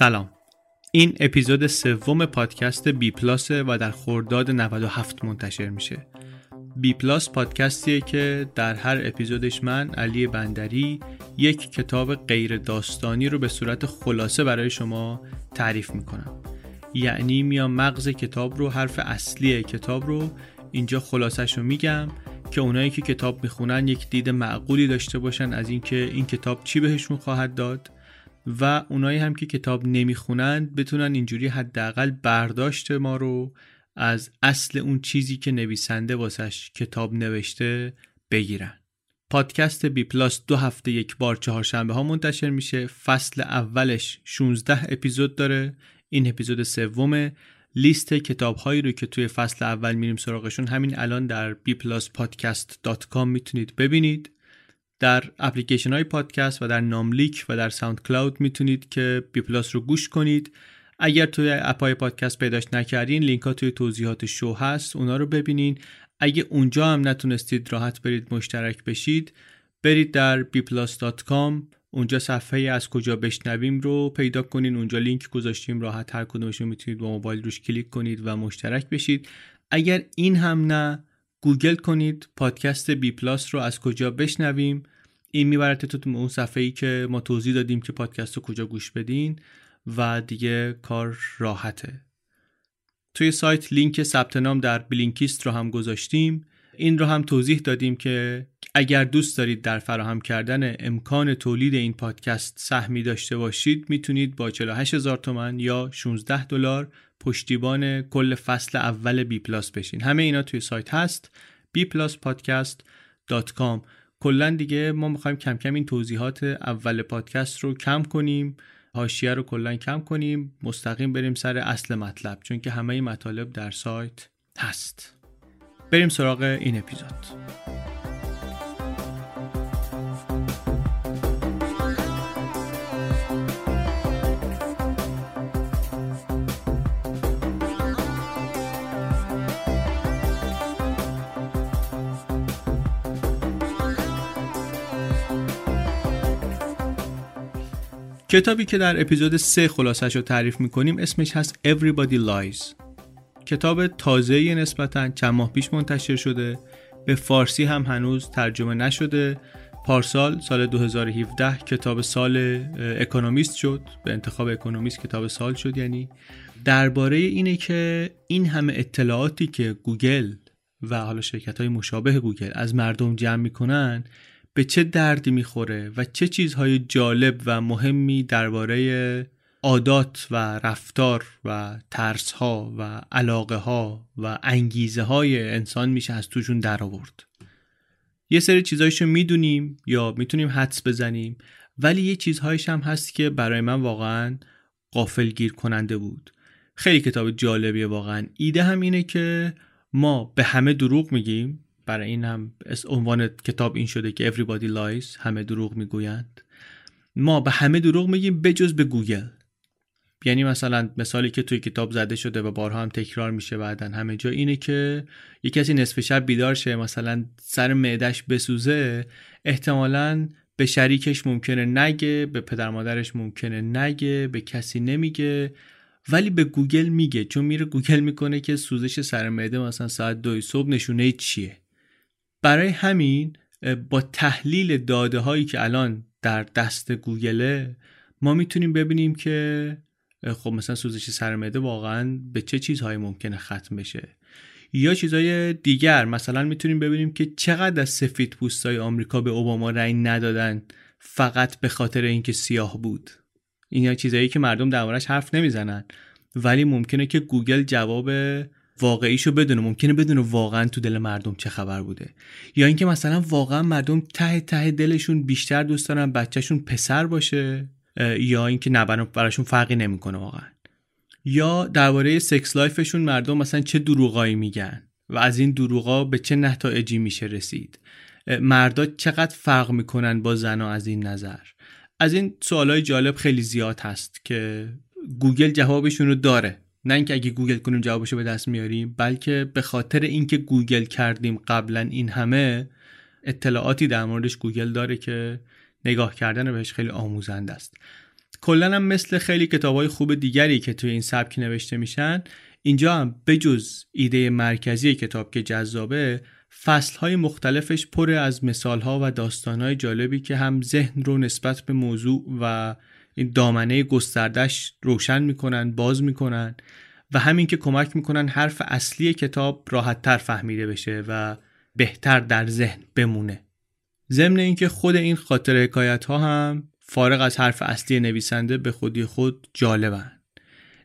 سلام. این اپیزود سوم پادکست بی‌پلاس و در خرداد 97 منتشر میشه. بی‌پلاس پادکستیه که در هر اپیزودش من علی بندری یک کتاب غیر داستانی رو به صورت خلاصه برای شما تعریف می‌کنم. یعنی میام مغز کتاب رو حرف اصلی کتاب رو اینجا خلاصش رو میگم که اونایی که کتاب می‌خونن یک دید معقولی داشته باشن از اینکه این کتاب چی بهشون خواهد داد. و اونایی هم که کتاب نمی‌خونند بتونن اینجوری حداقل برداشت ما رو از اصل اون چیزی که نویسنده واسش کتاب نوشته بگیرن. پادکست بی پلاس دو هفته یک بار چهارشنبه ها منتشر میشه. فصل اولش 16 اپیزود داره. این اپیزود سومه لیست کتاب هایی رو که توی فصل اول میریم سراغشون همین الان در bpluspodcast.com می‌تونید ببینید. در اپلیکیشن های پادکست و در ناملیک و در ساوند کلاود می‌تونید که بی پلاس رو گوش کنید. اگر توی app های پادکست پیداش نکردین لینک ها توی توضیحات شو هست اونا رو ببینین. اگه اونجا هم نتونستید راحت برید مشترک بشید برید در bplus.com اونجا صفحه از کجا بشنویم رو پیدا کنین. اونجا لینک گذاشتیم راحت هر کدومشون می‌تونید با موبایل روش کلیک کنید و مشترک بشید. اگر این هم نه گوگل کنید پادکست بی پلاس رو از کجا بشنویم. این میبرتتون اون صفحه ای که ما توضیح دادیم که پادکست رو کجا گوش بدین و دیگه کار راحته. توی سایت لینک ثبت نام در بلینکیست رو هم گذاشتیم. این رو هم توضیح دادیم که اگر دوست دارید در فراهم کردن امکان تولید این پادکست سهمی داشته باشید می‌تونید با 48 هزار تومن یا 16 دلار پشتیبان کل فصل اول بی پلاس بشین. همه اینا توی سایت هست bpluspodcast.com کلا دیگه ما می‌خوایم کم کم این توضیحات اول پادکست رو کم کنیم حاشیه رو کلا کم کنیم مستقیم بریم سر اصل مطلب چون که همه مطالب در سایت هست. بریم سراغ این اپیزود. کتابی که در اپیزود 3 خلاصش رو تعریف می‌کنیم اسمش هست Everybody Lies. کتاب تازه نسبتا چند ماه پیش منتشر شده. به فارسی هم هنوز ترجمه نشده. پارسال سال 2017 کتاب سال اکونومیست شد. به انتخاب اکونومیست کتاب سال شد. یعنی درباره اینه که این همه اطلاعاتی که گوگل و حالا شرکت های مشابه گوگل از مردم جمع می‌کنن به چه دردی می‌خوره و چه چیزهای جالب و مهمی درباره عادات و رفتار و ترس ها و علاقه ها و انگیزه های انسان میشه از توشون در آورد یه سری چیزهایشو می‌دونیم یا می‌تونیم حدس بزنیم ولی یه چیزهایش هم هست که برای من واقعا قافل گیر کننده بود. خیلی کتاب جالبیه واقعا. ایده هم اینه که ما به همه دروغ میگیم برای این هم عنوان کتاب این شده که everybody lies همه دروغ می‌گویند. ما به همه دروغ میگیم بجز به گوگل. یعنی مثلا مثالی که توی کتاب زده شده و بارها هم تکرار میشه بعدا همه جا اینه که یه کسی نصف شب بیدار شه مثلا سر معدش بسوزه احتمالا به شریکش ممکنه نگه به پدر مادرش ممکنه نگه به کسی نمیگه ولی به گوگل میگه. چون میره گوگل می‌کنه که سوزش سر معده مثلا ساعت دوی صبح نشونه چیه. برای همین با تحلیل داده هایی که الان در دست گوگله ما می‌تونیم ببینیم که خب مثلا سوزش سر معده واقعا به چه چیزهایی ممکنه ختم بشه. یا چیزهای دیگر مثلا می‌تونیم ببینیم که چقدر از سفید پوستای آمریکا به اوباما رأی ندادن فقط به خاطر اینکه سیاه بود. این چیزهایی که مردم دربارش حرف نمی‌زنن. ولی ممکنه که گوگل جواب واقعیشو بدونه. ممکنه بدونه واقعا تو دل مردم چه خبر بوده. یا اینکه مثلا واقعا مردم ته ته دلشون بیشتر دوست دارن بچهشون پسر باشه یا اینکه نه براشون فرقی نمی‌کنه واقعا. یا درباره sex life شون مردم مثلا چه دروغایی میگن و از این دروغا به چه نتایجی میشه رسید. مردا چقدر فرق می‌کنن با زنا از این نظر؟ از این سوالای جالب خیلی زیاد هست که گوگل جوابشون رو داره. نه اینکه اگه گوگل کنیم جوابشو به دست میاریم بلکه به خاطر اینکه گوگل کردیم قبلا این همه اطلاعاتی در موردش گوگل داره که نگاه کردن بهش خیلی آموزنده است. کلا هم مثل خیلی کتاب های خوب دیگری که توی این سبک نوشته میشن اینجا هم بجز ایده مرکزی کتاب که جذابه فصل های مختلفش پر از مثال ها و داستان های جالبی که هم ذهن رو نسبت به موضوع و این دامنه گستردش روشن می‌کنن باز می‌کنن و همین که کمک می‌کنن حرف اصلی کتاب راحتتر فهمیده بشه و بهتر در ذهن بمونه. ضمن اینکه خود این خرده حکایت ها هم فارغ از حرف اصلی نویسنده به خودی خود جالبن.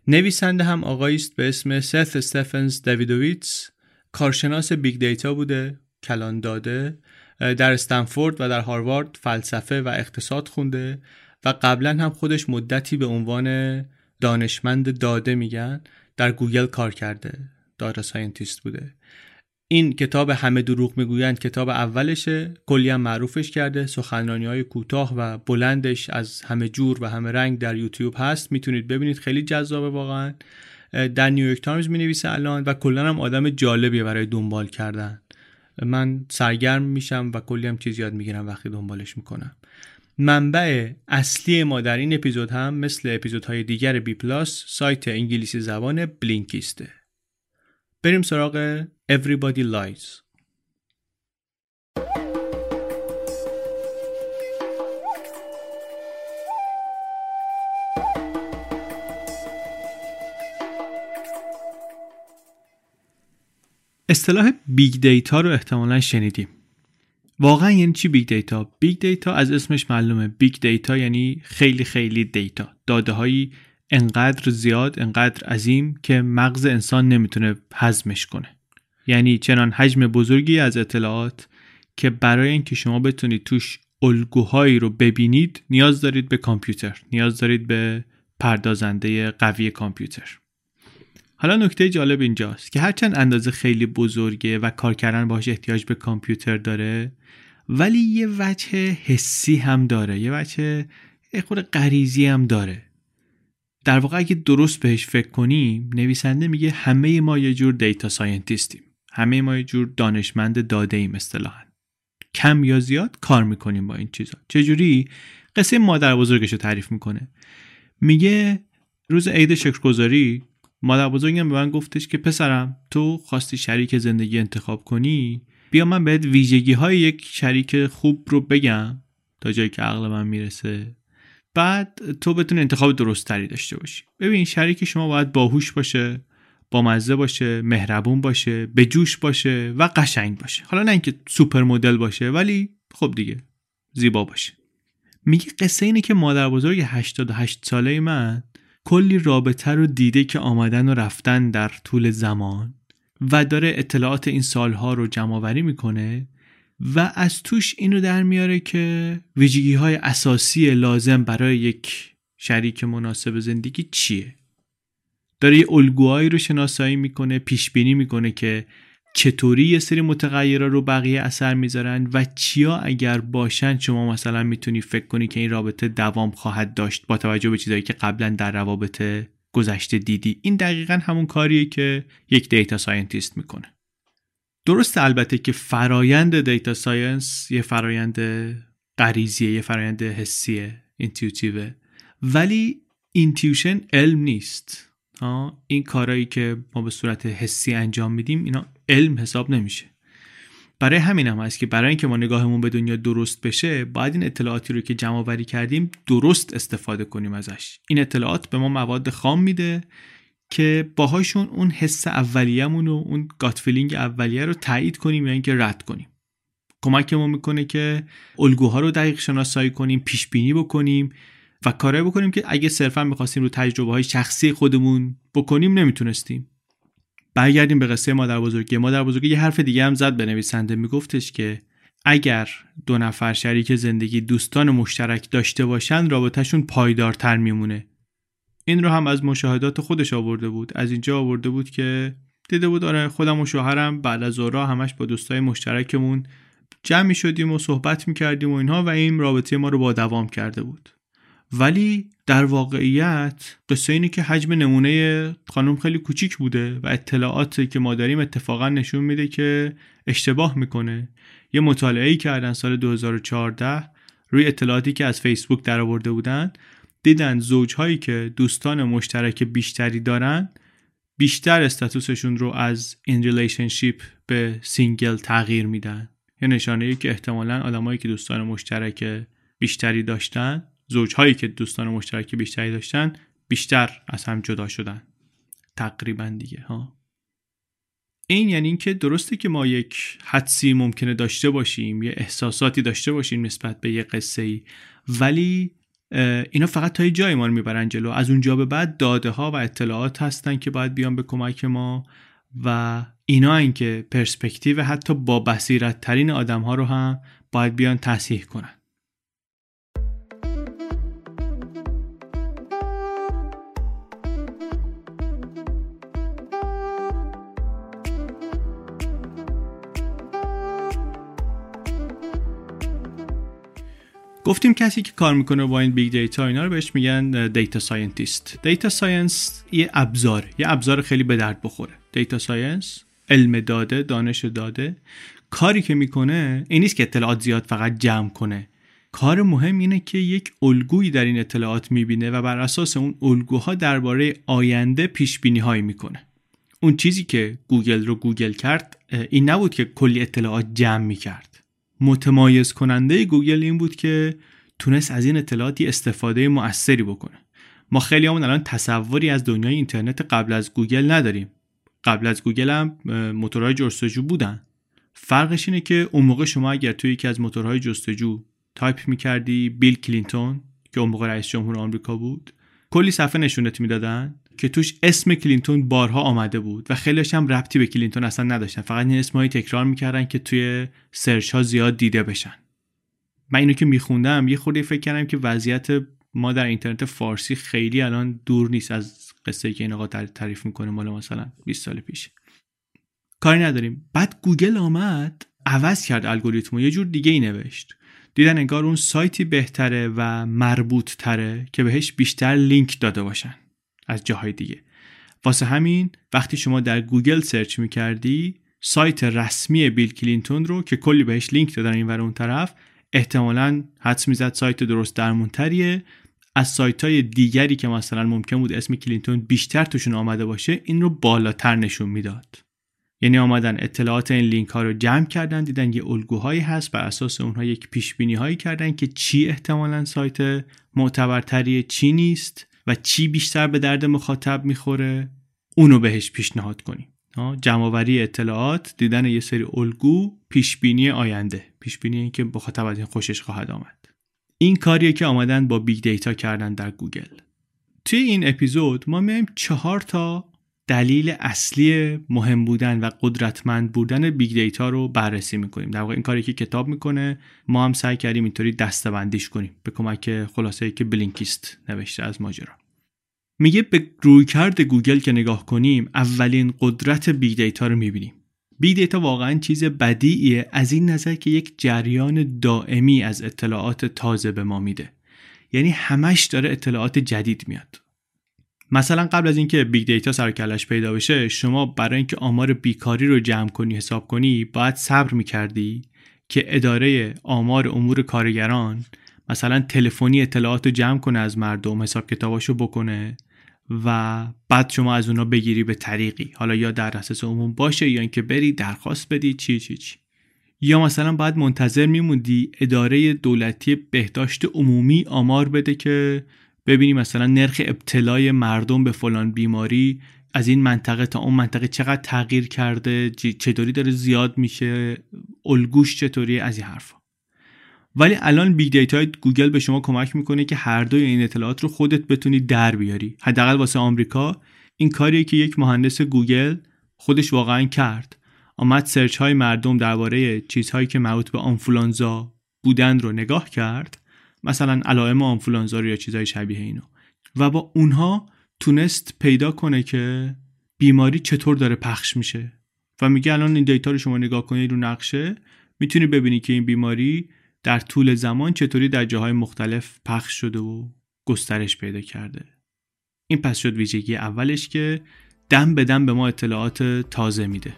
نویسنده هم آقایی است به اسم ست استفنز داویدویتس کارشناس big data بوده کلان داده در استنفورد و در هاروارد فلسفه و اقتصاد خونده و قبلا هم خودش مدتی به عنوان دانشمند داده میگن در گوگل کار کرده data scientist بوده. این کتاب همه دروغ می‌گویند کتاب اولشه کلی هم معروفش کرده سخنرانی های کوتاه و بلندش از همه جور و همه رنگ در یوتیوب هست می‌تونید ببینید خیلی جذابه واقعا. در نیویورک تایمز می نویسه الان و کلا هم آدم جالبیه برای دنبال کردن. من سرگرم میشم و کلی هم چیز یاد می‌گیرم وقتی دنبالش می‌کنم. منبع اصلی ما در این اپیزود هم مثل اپیزودهای دیگر بی پلاس سایت انگلیسی زبان بلینکیسته بریم سراغ Everybody Lies. اصطلاح big data رو احتمالا شنیدیم. واقعا یعنی چی big data big data از اسمش معلومه. big data یعنی خیلی خیلی data داده هایی انقدر زیاد انقدر عظیم که مغز انسان نمی‌تونه هضمش کنه. یعنی چنان حجم بزرگی از اطلاعات که برای اینکه شما بتونید توش الگوهایی رو ببینید نیاز دارید به کامپیوتر نیاز دارید به پردازنده قوی کامپیوتر. حالا نکته جالب اینجاست که هرچند اندازه خیلی بزرگه و کار کردن باش احتیاج به کامپیوتر داره ولی یه وجه حسی هم داره یه وجه خود غریزی هم داره. در واقع اگه درست بهش فکر کنیم نویسنده میگه همه ما یه جور data scientist یم. همه ما یه جور دانشمند داده ایم اصطلاحا. کم یا زیاد کار می‌کنیم با این چیزا. چجوری؟ قصه مادر بزرگش رو تعریف می‌کنه. میگه روز عید شکرگزاری مادر بزرگم به من گفتش که پسرم تو خواستی شریک زندگی انتخاب کنی؟ بیا من بهت ویژگی های یک شریک خوب رو بگم تا جایی که عقل من می‌رسه. بعد تو بتونی انتخاب درست تری داشته باشی. ببین شریک شما باید باهوش باشه با مزه باشه مهربون باشه به جوش باشه و قشنگ باشه. حالا نه اینکه سوپر مدل باشه ولی خب دیگه زیبا باشه. میگه قصه اینه که مادر بزرگ 88 ساله من کلی رابطه رو دیده که آمدن و رفتن در طول زمان و داره اطلاعات این سالها رو جمع می‌کنه و از توش اینو در میاره که ویژگی های اساسی لازم برای یک شریک مناسب زندگی چیه؟ داره یه الگوهایی رو شناسایی می‌کنه پیش بینی می‌کنه که چطوری یه سری متغیرها رو بقیه اثر می‌ذارن و چیا اگر باشن شما مثلا می‌تونی فکر کنی که این رابطه دوام خواهد داشت با توجه به چیزایی که قبلا در روابط گذشته دیدی؟ این دقیقا همون کاریه که یک data scientist می‌کنه. درست البته که فرایند data science یه فرایند غریزیه یه فرایند حسیه intuitive ه ولی intuition علم نیست. این کارهایی که ما به صورت حسی انجام میدیم اینا علم حساب نمیشه. برای همین هم هست که برای اینکه ما نگاهمون به دنیا درست بشه باید این اطلاعاتی رو که جمع آوری کردیم درست استفاده کنیم ازش. این اطلاعات به ما مواد خام میده که باهاشون اون حس اولیه‌مون و اون gut feeling اولیه رو تایید کنیم یا اینکه رد کنیم. کمکمون می‌کنه که الگوها رو دقیق شناسایی کنیم پیش بینی بکنیم و کارایی بکنیم که اگه صرفا می‌خواستیم رو تجربه های شخصی خودمون بکنیم نمی‌تونستیم. برگردیم به قصه مادر بزرگی مادر بزرگی یه حرف دیگه هم زد به نویسنده میگفتش که اگر دو نفر شریک زندگی دوستان مشترک داشته باشن رابطهشون پایدارتر میمونه. این رو هم از مشاهدات خودش آورده بود. از اینجا آورده بود که دیده بود آره خودم و شوهرم بعد از ظهرها همش با دوستای مشترکمون جمع می شدیم و صحبت می کردیم و اینها و این رابطه ما رو با دوام کرده بود. ولی در واقعیت قصه اینه که حجم نمونه خانم خیلی کوچیک بوده و اطلاعاتی که ما داریم اتفاقا نشون میده که اشتباه می‌کنه. یه مطالعه کردن سال 2014 روی اطلاعاتی که از فیسبوک درآورده بودن دیدن زوجهایی که دوستان مشترک بیشتری دارن بیشتر status شون رو از این relationship به single تغییر میدن. یه نشانه ای که احتمالا آدمایی که دوستان مشترک بیشتری داشتن زوجهایی که دوستان مشترک بیشتری داشتن بیشتر از هم جدا شدن. تقریبا دیگه ها. این یعنی اینکه درسته که ما یک حدسی ممکنه داشته باشیم یه احساساتی داشته باشیم نسبت به یه قصه ای ولی اینا فقط تا یه جایی ما رو می‌برن جلو. از اونجا به بعد داده ها و اطلاعات هستن که باید بیان به کمک ما و اینا این که پرسپکتیو حتی با بصیرت ترین آدم ها رو هم باید بیان تصحیح کنن. گفتیم کسی که کار می‌کنه با این big data اینا رو بهش میگن data scientist data science یه ابزار یه ابزار خیلی به درد بخوره. data science علم داده دانش داده. کاری که می‌کنه این نیست که اطلاعات زیاد فقط جمع کنه. کار مهم اینه که یک الگویی در این اطلاعات می‌بینه و بر اساس اون الگوها درباره آینده پیش بینی هایی می‌کنه. اون چیزی که گوگل رو گوگل کرد این نبود که کلی اطلاعات جمع می‌کرد. متمایز کننده گوگل این بود که تونست از این اطلاعاتی استفاده مؤثری بکنه. ما خیلی همون الان تصوری از دنیای اینترنت قبل از گوگل نداریم. قبل از گوگل هم موتورهای جستجو بودن. فرقش اینه که اون موقع شما اگر توی یکی از موتورهای جستجو تایپ می‌کردی بیل کلینتون که اون موقع رئیس جمهور آمریکا بود کلی صفحه نشونت می‌دادن. که توش اسم کلینتون بارها آمده بود و خیلیش هم ربطی به کلینتون اصلا نداشتن. فقط این اسمهایی تکرار می‌کردن که توی search ها زیاد دیده بشن. من اینو که میخوندم یه خورده فکر کردم که وضعیت ما در اینترنت فارسی خیلی الان دور نیست از قصه که این آقا تعریف می‌کنه مال مثلا 20 سال پیش. کاری نداریم. بعد گوگل آمد عوض کرد الگوریتمو. یه جور دیگه ای نوشت. دیدن انگار اون سایتی بهتره و مربوط تره که بهش بیشتر لینک داده باشن. از جاهای دیگه. واسه همین وقتی شما در گوگل search می‌کردی سایت رسمی بیل کلینتون رو که کلی بهش لینک دادن این ور اون طرف احتمالا حدس می‌زد سایت درست درمونتریه. از سایت های دیگری که مثلا ممکن بود اسم کلینتون بیشتر توشون آمده باشه این رو بالاتر نشون می‌داد. یعنی آمدن اطلاعات این لینک ها رو جمع کردن دیدن یه الگوهایی هست بر اساس اونها یک پیش بینی هایی کردن که چی احتمالا سایت معتبرتریه چی نیست. و چی بیشتر به درد مخاطب می‌خوره؟ اونو بهش پیشنهاد کنیم. جمعآوری اطلاعات دیدن یه سری الگو پیش بینی آینده. پیش بینی که مخاطب از این خوشش خواهد آمد. این کاریه که آمدن با big data کردن در گوگل. توی این اپیزود ما میایم چهار تا دلیل اصلی مهم بودن و قدرتمند بودن big data رو بررسی می‌کنیم. در واقع این کاری که کتاب می‌کنه ما هم سعی کردیم اینطوری دستبندیش کنیم. به کمک خلاصه ای که Blinkist نوشته از ماجرا. میگه به رویکرد گوگل که نگاه کنیم اولین قدرت big data رو می‌بینیم. big data واقعا چیز بدیعیه از این نظر که یک جریان دائمی از اطلاعات تازه به ما میده. یعنی همش داره اطلاعات جدید میاد. مثلا قبل از اینکه big data سر و کله‌ش پیدا بشه شما برای اینکه آمار بیکاری رو جمع کنی حساب کنی باید صبر می‌کردی که اداره آمار امور کارگران مثلا تلفنی اطلاعات رو جمع کنه از مردم حساب کتاباشو بکنه و بعد شما از اونا بگیری به طریقی. حالا یا در دسترس عموم باشه یا اینکه بری درخواست بدی چی چی چی. یا مثلا باید منتظر میموندی اداره دولتی بهداشت عمومی آمار بده که ببینی مثلا نرخ ابتلای مردم به فلان بیماری از این منطقه تا اون منطقه چقدر تغییر کرده چطوری داره زیاد میشه الگوش چطوری از این حرفا. ولی الان big data گوگل به شما کمک می‌کنه که هر دوی این اطلاعات رو خودت بتونی در بیاری. حداقل واسه آمریکا. این کاریه که یک مهندس گوگل خودش واقعا کرد. آمد search های مردم درباره چیزهایی که مربوط به آنفولانزا بودن رو نگاه کرد. مثلا علائم آنفولانزا یا چیزهای شبیه اینو. و با اونها تونست پیدا کنه که بیماری چطور داره پخش میشه. و میگه الان این دیتا رو شما نگاه کنید رو نقشه می‌تونی ببینی که این بیماری در طول زمان چطوری در جاهای مختلف پخش شده و گسترش پیدا کرده. این پس شد ویژگی اولش که دم به دم به ما اطلاعات تازه میده.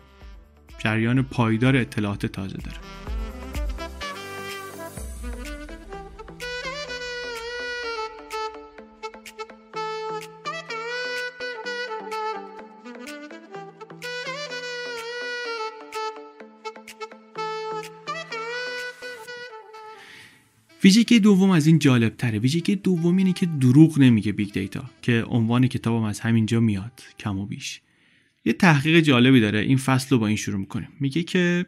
جریان پایدار اطلاعات تازه داره. ویژگی دوم از این جالب تره ویژگی دوم اینه که دروغ نمیگه Big Data که عنوان کتابم از همینجا میاد کم و بیش. یه تحقیق جالبی داره. این فصل رو با این شروع می‌کنیم. میگه که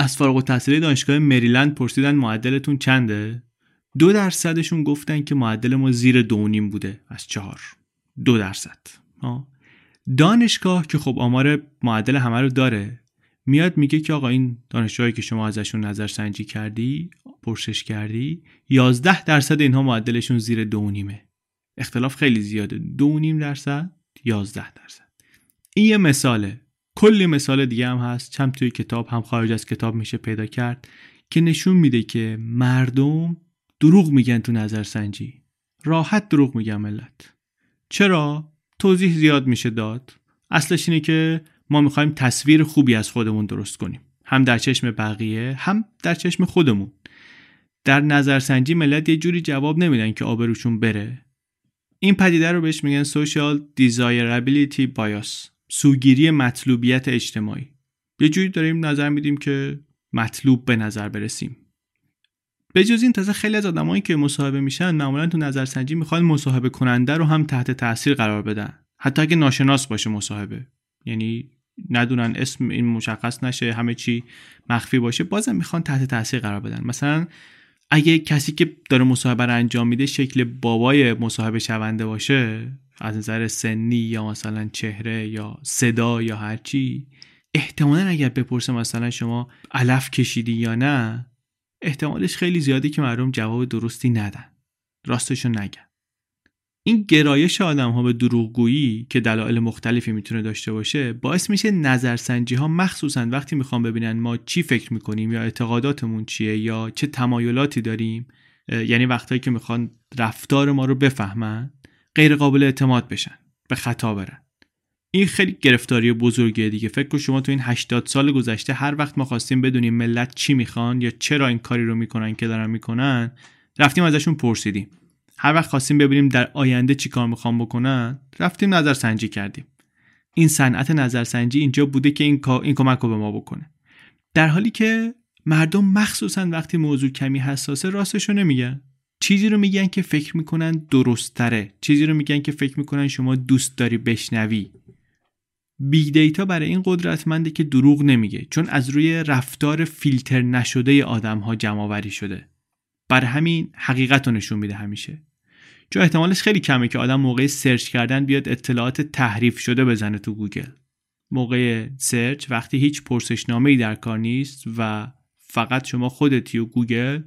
از فارغ التحصیلی دانشگاه مریلند پرسیدن معدلتون چنده؟ دو درصدشون گفتن که معدل ما زیر دو نیم بوده از چهار. دو درصد. دانشگاه که خب آمار معدل همه رو داره میاد میگه که آقا این دانشجوهایی که شما ازشون نظر سنجی کردی پرسش کردی 11 درصد اینها معدلشون زیر دو نیمه. اختلاف خیلی زیاده. دو نیم درصد 11 درصد. این یه مثاله. کلی مثال دیگه هم هست. چم توی کتاب هم خارج از کتاب میشه پیدا کرد که نشون میده که مردم دروغ میگن تو نظر سنجی. راحت دروغ میگن ملت. چرا؟ توضیح زیاد میشه داد. اصلش اینه که ما می‌خوایم تصویر خوبی از خودمون درست کنیم. هم در چشم بقیه هم در چشم خودمون. در نظرسنجی ملت یه جوری جواب نمیدن که آبروشون بره. این پدیده رو بهش میگن social desirability bias سوگیری مطلوبیت اجتماعی. یه جوری داریم نظر میدیم که مطلوب به نظر برسیم. به جز این تازه خیلی از آدمایی که مصاحبه میشن معمولا تو نظرسنجی می‌خوان مصاحبه کننده رو هم تحت تاثیر قرار بدن. حتی اگه ناشناس باشه مصاحبه. یعنی ندونن اسم این مشخص نشه همه چی مخفی باشه بازم می‌خوان تحت تاثیر قرار بدن. مثلا اگه کسی که داره مصاحبه رو انجام میده شکل بابای مصاحبه شونده باشه از نظر سنی یا مثلا چهره یا صدا یا هرچی احتمالا اگر بپرسه مثلا شما علف کشیدی یا نه احتمالش خیلی زیاده که مردم جواب درستی ندن. راستشو نگن. این گرایش آدم ها به دروغگویی که دلایل مختلفی می‌تونه داشته باشه باعث میشه نظرسنجی ها مخصوصا وقتی می‌خوام ببینن ما چی فکر می‌کنیم یا اعتقاداتمون چیه یا چه تمایلاتی داریم یعنی وقتایی که می‌خوان رفتار ما رو بفهمن غیر قابل اعتماد بشن به خطا برن. این خیلی گرفتاری بزرگیه دیگه. فکر کن شما تو این 80 سال گذشته هر وقت ما خواستیم بدونیم ملت چی می‌خوان یا چرا این کاری رو می‌کنن که دارن می‌کنن رفتیم ازشون پرسیدیم. هر وقت خواستیم ببینیم در آینده چی کار می‌خوام بکنن رفتیم نظرسنجی کردیم. این صنعت نظرسنجی اینجا بوده که این, این کمک رو به ما بکنه. در حالی که مردم مخصوصا وقتی موضوع کمی حساسه راستشو نمیگن. چیزی رو میگن که فکر می‌کنن درست‌تره چیزی رو میگن که فکر می‌کنن شما دوست داری بشنوی. Big Data برای این قدرتمنده که دروغ نمیگه. چون از روی رفتار فیلتر نشده آدم ها جمع شده. برا همین حقیقت رو نشون میده همیشه. چون احتمالش خیلی کمه که آدم موقع سرچ کردن بیاد اطلاعات تحریف شده بزنه تو گوگل. موقع سرچ وقتی هیچ پرسشنامه ای در کار نیست و فقط شما خودتی و گوگل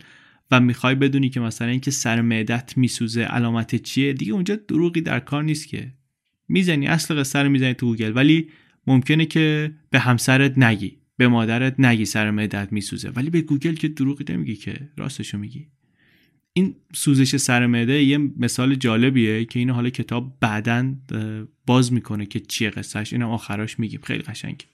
و می‌خوای بدونی که مثلا اینکه سر معدت میسوزه علامت چیه دیگه اونجا دروغی در کار نیست که. می‌زنی اصل قصه رو می‌زنی تو گوگل ولی ممکنه که به همسرت نگی به مادرت نگی سر معدت میسوزه ولی به گوگل که دروغی نمیگی که راستشو میگی. این سوزش سر معده یه مثال جالبیه که اینو حالا کتاب بعدا باز می‌کنه که چیه قصهش اینو آخراش میگیم. خیلی قشنگ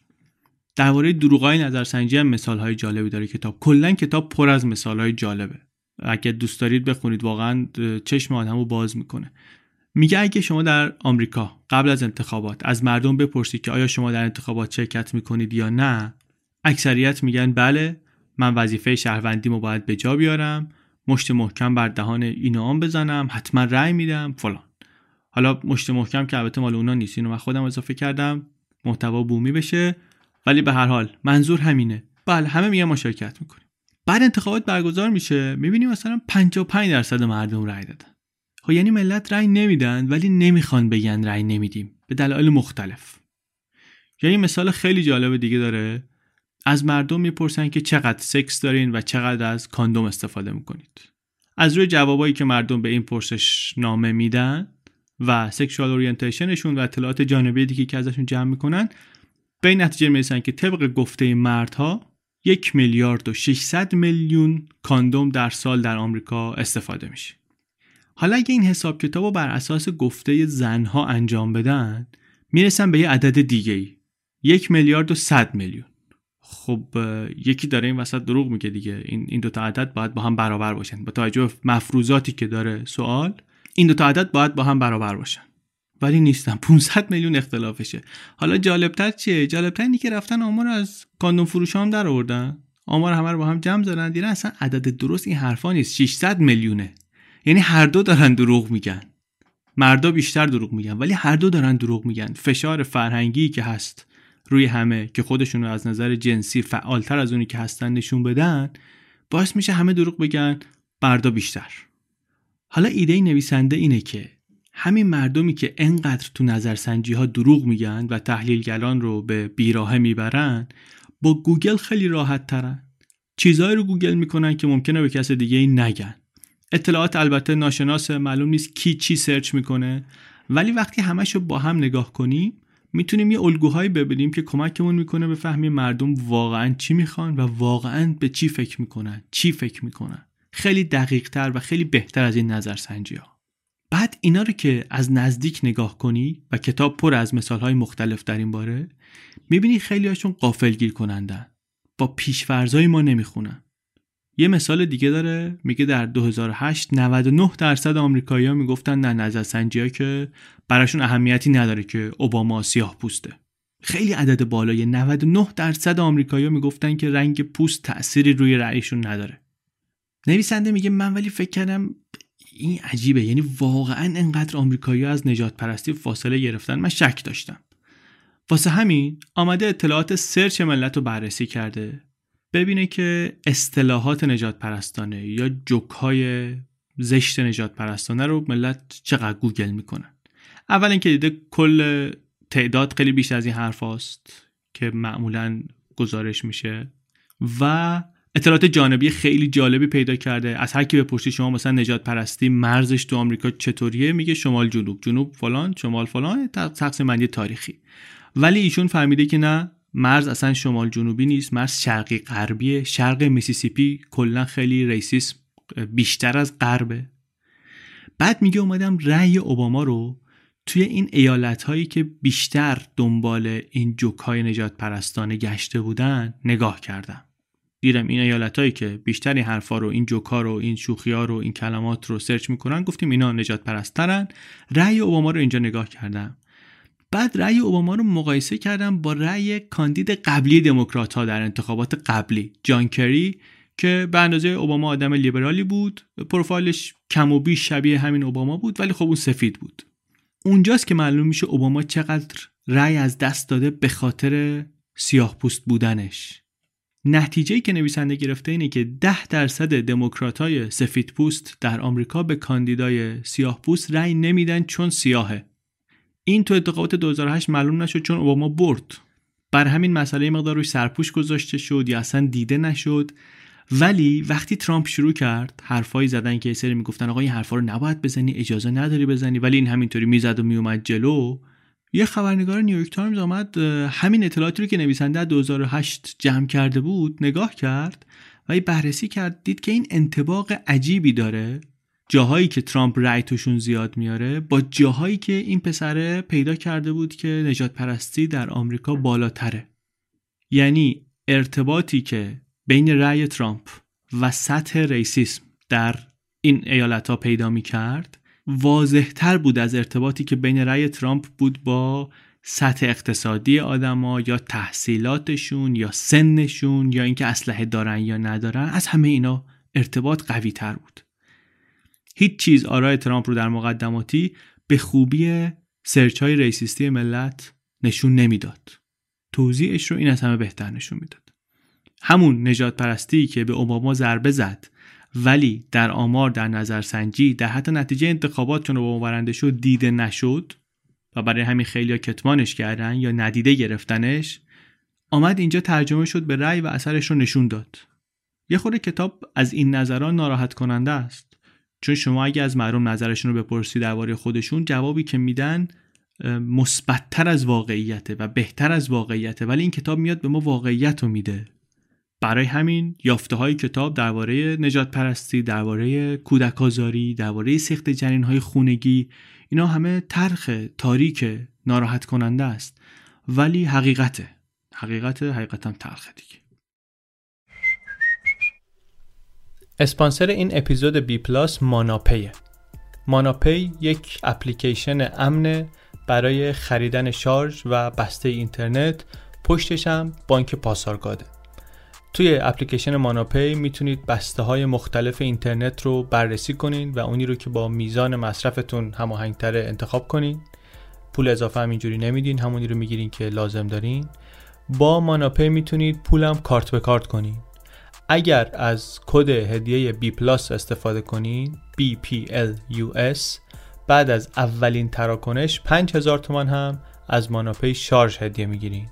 درباره دروغای نظرسنجی هم مثال های جالبی داره کتاب. کلا کتاب پر از مثال های جالبه. اگه دوست دارید بخونید واقعا چشم آدمو باز می‌کنه. میگه اگه شما در آمریکا قبل از انتخابات از مردم بپرسید که آیا شما در انتخابات شرکت می‌کنید یا نه اکثریت میگن بله من وظیفه شهروندیمو باید به جا بیارم. مشت محکم بر دهان این بزنم حتما رأی میدم فلان. حالا مشت محکم که البته مال اونا نیست اینو من خودم اضافه کردم محتوا بومی بشه. ولی به هر حال منظور همینه. بله همه میگن ما شرکت می‌کنیم. بعد انتخابات برگزار میشه. می‌بینیم مثلا 55 درصد مردم رأی دادن. خب یعنی ملت رأی نمیدن ولی نمی‌خوان بگن رأی نمیدیم. به دلایل مختلف. یعنی مثال خیلی جالب دیگه داره. از مردم می‌پرسن که چقدر سکس دارین و چقدر از کاندوم استفاده می‌کنید. از روی جوابایی که مردم به این پرسش نامه میدن و سکشوال اورینتیشنشون و اطلاعات جانبی دیگه که ازشون جمع می‌کنن به این نتیجه می‌رسن که طبق گفته مردها یک میلیارد و 600 میلیون کاندوم در سال در آمریکا استفاده میشه. حالا اگه این حساب کتاب رو بر اساس گفته زنها انجام بدن می‌رسن به یه عدد دیگه ای یک میلیارد و 100 میلیون. خب یکی داره این وسط دروغ میگه دیگه. این این دو تا عدد باید با هم برابر باشن. با توجه مفروضاتی که داره سوال این دو تا عدد باید با هم برابر باشن. ولی نیستن. 500 میلیون اختلافشه. حالا جالبتر چیه؟ جالبتر اینه که رفتن آمار از کاندوم فروش هم در آوردن. آمار همه رو با هم جمع زدن. دیدن اصلا عدد درست این حرفا نیست. 600 میلیونه. یعنی هر دو دارن دروغ میگن. مردا بیشتر دروغ میگن. ولی هر دو دارن دروغ میگن. فشار فرهنگی که هست. روی همه که خودشون رو از نظر جنسی فعالتر از اونی که هستن نشون بدن باعث میشه همه دروغ بگن مردا بیشتر. حالا ایده نویسنده اینه که همین مردمی که انقدر تو نظرسنجی ها دروغ میگن و تحلیلگران رو به بیراهه می‌برن با گوگل خیلی راحت ترن. چیزهایی رو گوگل می‌کنن که ممکنه به کس دیگه ای نگن. اطلاعات البته ناشناس معلوم نیست کی چی سرچ می‌کنه ولی وقتی همش رو با هم نگاه کنیم می‌تونیم یه الگوهایی ببینیم که کمکمون می‌کنه به فهمی مردم واقعا چی می‌خوان و واقعا به چی فکر می‌کنن چی فکر می‌کنن. خیلی دقیق تر و خیلی بهتر از این نظرسنجی ها بعد اینا رو که از نزدیک نگاه کنی و کتاب پر از مثال های مختلف در این باره می‌بینی خیلی هاشون قافلگیر کنندن با پیشفرزای ما نمی‌خونن. یه مثال دیگه داره میگه در 2008 99 درصد آمریکایی‌ها می‌گفتن نه نظرسنجی که براشون اهمیتی نداره که اوباما سیاه پوسته. خیلی عدد بالای 99 درصد آمریکایی‌ها می‌گفتن که رنگ پوست تأثیری روی رأیشون نداره. نویسنده میگه من ولی فکر کردم این عجیبه یعنی واقعا انقدر آمریکایی از نجات پرستی فاصله گرفتن. من شک داشتم. واسه همین آمده اطلاعات سرچ ملت رو بررسی کرده. ببینه که اصطلاحات نجات پرستانه یا جوک های زشت نژادپرستانه رو ملت چقدر گوگل می‌کنن اول اینکه دیده کل تعداد خیلی بیشتر از این حرف هاست که معمولا گزارش میشه و اطلاعات جانبی خیلی جالبی پیدا کرده. از هر کی بپرسی شما مثلا نژادپرستی مرزش تو آمریکا چطوریه؟ میگه شمال جنوب. جنوب فلان شمال فلان تقسیم بندی تاریخی. ولی ایشون فهمیده که نه مرز اصلا شمال جنوبی نیست مرز شرقی غربیه. شرق میسیسیپی کلا خیلی racism بیشتر از غربه. بعد میگه اومدم رأی اوباما رو توی این ایالت هایی که بیشتر دنبال این جوک های نجات پرستانه گشته بودن نگاه کردم. دیدم این ایالت هایی که بیشتر این حرفا رو این جوکا رو این شوخی ها رو این کلمات رو سرچ می‌کنن گفتیم اینا نجات پرسترن رأی اوباما رو اینجا نگاه کردم. بعد رأی اوباما رو مقایسه کردم با رأی کاندید قبلی دموکرات ها در انتخابات قبلی. جان کری که به اندازه اوباما آدم لیبرالی بود. پروفایلش کم و بیش شبیه همین اوباما بود ولی خب اون سفید بود. اونجاست که معلوم میشه اوباما چقدر رأی از دست داده به خاطر سیاه پوست بودنش. نتیجه که نویسنده گرفته اینه که ده درصد دموکرات های سفید پوست در آمریکا به کاندیدای سیاه پوست رأی نمیدن چون سیاهه. این تو انتخابات 2008 معلوم نشد چون اوباما برد. برا همین مسئله مقدار روش سرپوش گذاشته شد یا اصلا دیده نشد. ولی وقتی ترامپ شروع کرد حرفایی زدن که سری می‌گفتن آقا این حرفا رو نباید بزنی اجازه نداری بزنی. ولی این همینطوری می‌زد و میومد جلو. یه خبرنگار نیویورک تایمز آمد همین اطلاعاتی رو که نویسنده 2008 جمع کرده بود نگاه کرد و بررسی کرد دید که این انطباق عجیبی داره. جاهایی که ترامپ رأی زیاد میاره با جاهایی که این پسره پیدا کرده بود که نژادپرستی در آمریکا بالاتره. یعنی ارتباطی که بین رأی ترامپ و سطح ریسیسم در این ایالت ها پیدا می کرد واضح تر بود از ارتباطی که بین رأی ترامپ بود با سطح اقتصادی آدما یا تحصیلاتشون یا سنشون یا اینکه اسلحه دارن یا ندارن از همه اینا ارتباط قوی تر بود. هیچ چیز آرای ترامپ رو در مقدماتی به خوبی سرچ های ریسیستی ملت نشون نمی‌داد. توضیحش رو این از همه بهتر نشون می‌داد. همون نجات پرستی که به اوباما ضربه زد ولی در آمار در نظرسنجی در حتی نتیجه انتخابات چون اوباما برنده شد دیده نشد و برای همین خیلی کتمانش کردن یا ندیده گرفتنش آمد اینجا ترجمه شد به رأی و اثرش رو نشون داد. یه خورده کتاب از این نظران ناراحت کننده است. چون شما اگه از مردم نظرشون رو بپرسی درباره خودشون جوابی که میدن مثبتتر از واقعیته و بهتر از واقعیته. ولی این کتاب میاد به ما واقعیت رو میده. برای همین یافته های کتاب درباره نجات پرستی درباره کودک آزاری درباره سخت جنین های خونگی اینا همه ترخ تاریک ناراحت کننده است. ولی حقیقته. حقیقت حقیقتا تلخه دیگه. اسپانسر این اپیزود بی پلاس ماناپیه ماناپی یک اپلیکیشن امن برای خریدن شارژ و بسته اینترنت پشتش هم بانک پاسارگاده. توی اپلیکیشن ماناپی می‌تونید بسته های مختلف اینترنت رو بررسی کنین و اونی رو که با میزان مصرفتون هماهنگتره انتخاب کنین. پول اضافه هم اینجوری نمیدین همونی رو می‌گیرین که لازم دارین. با ماناپی می‌تونید پولم کارت به کارت کنین. اگر از کد هدیه B پلاس استفاده کنین BPLUS بعد از اولین تراکنش 5000 تومان هم از ماناپی شارژ هدیه می‌گیرین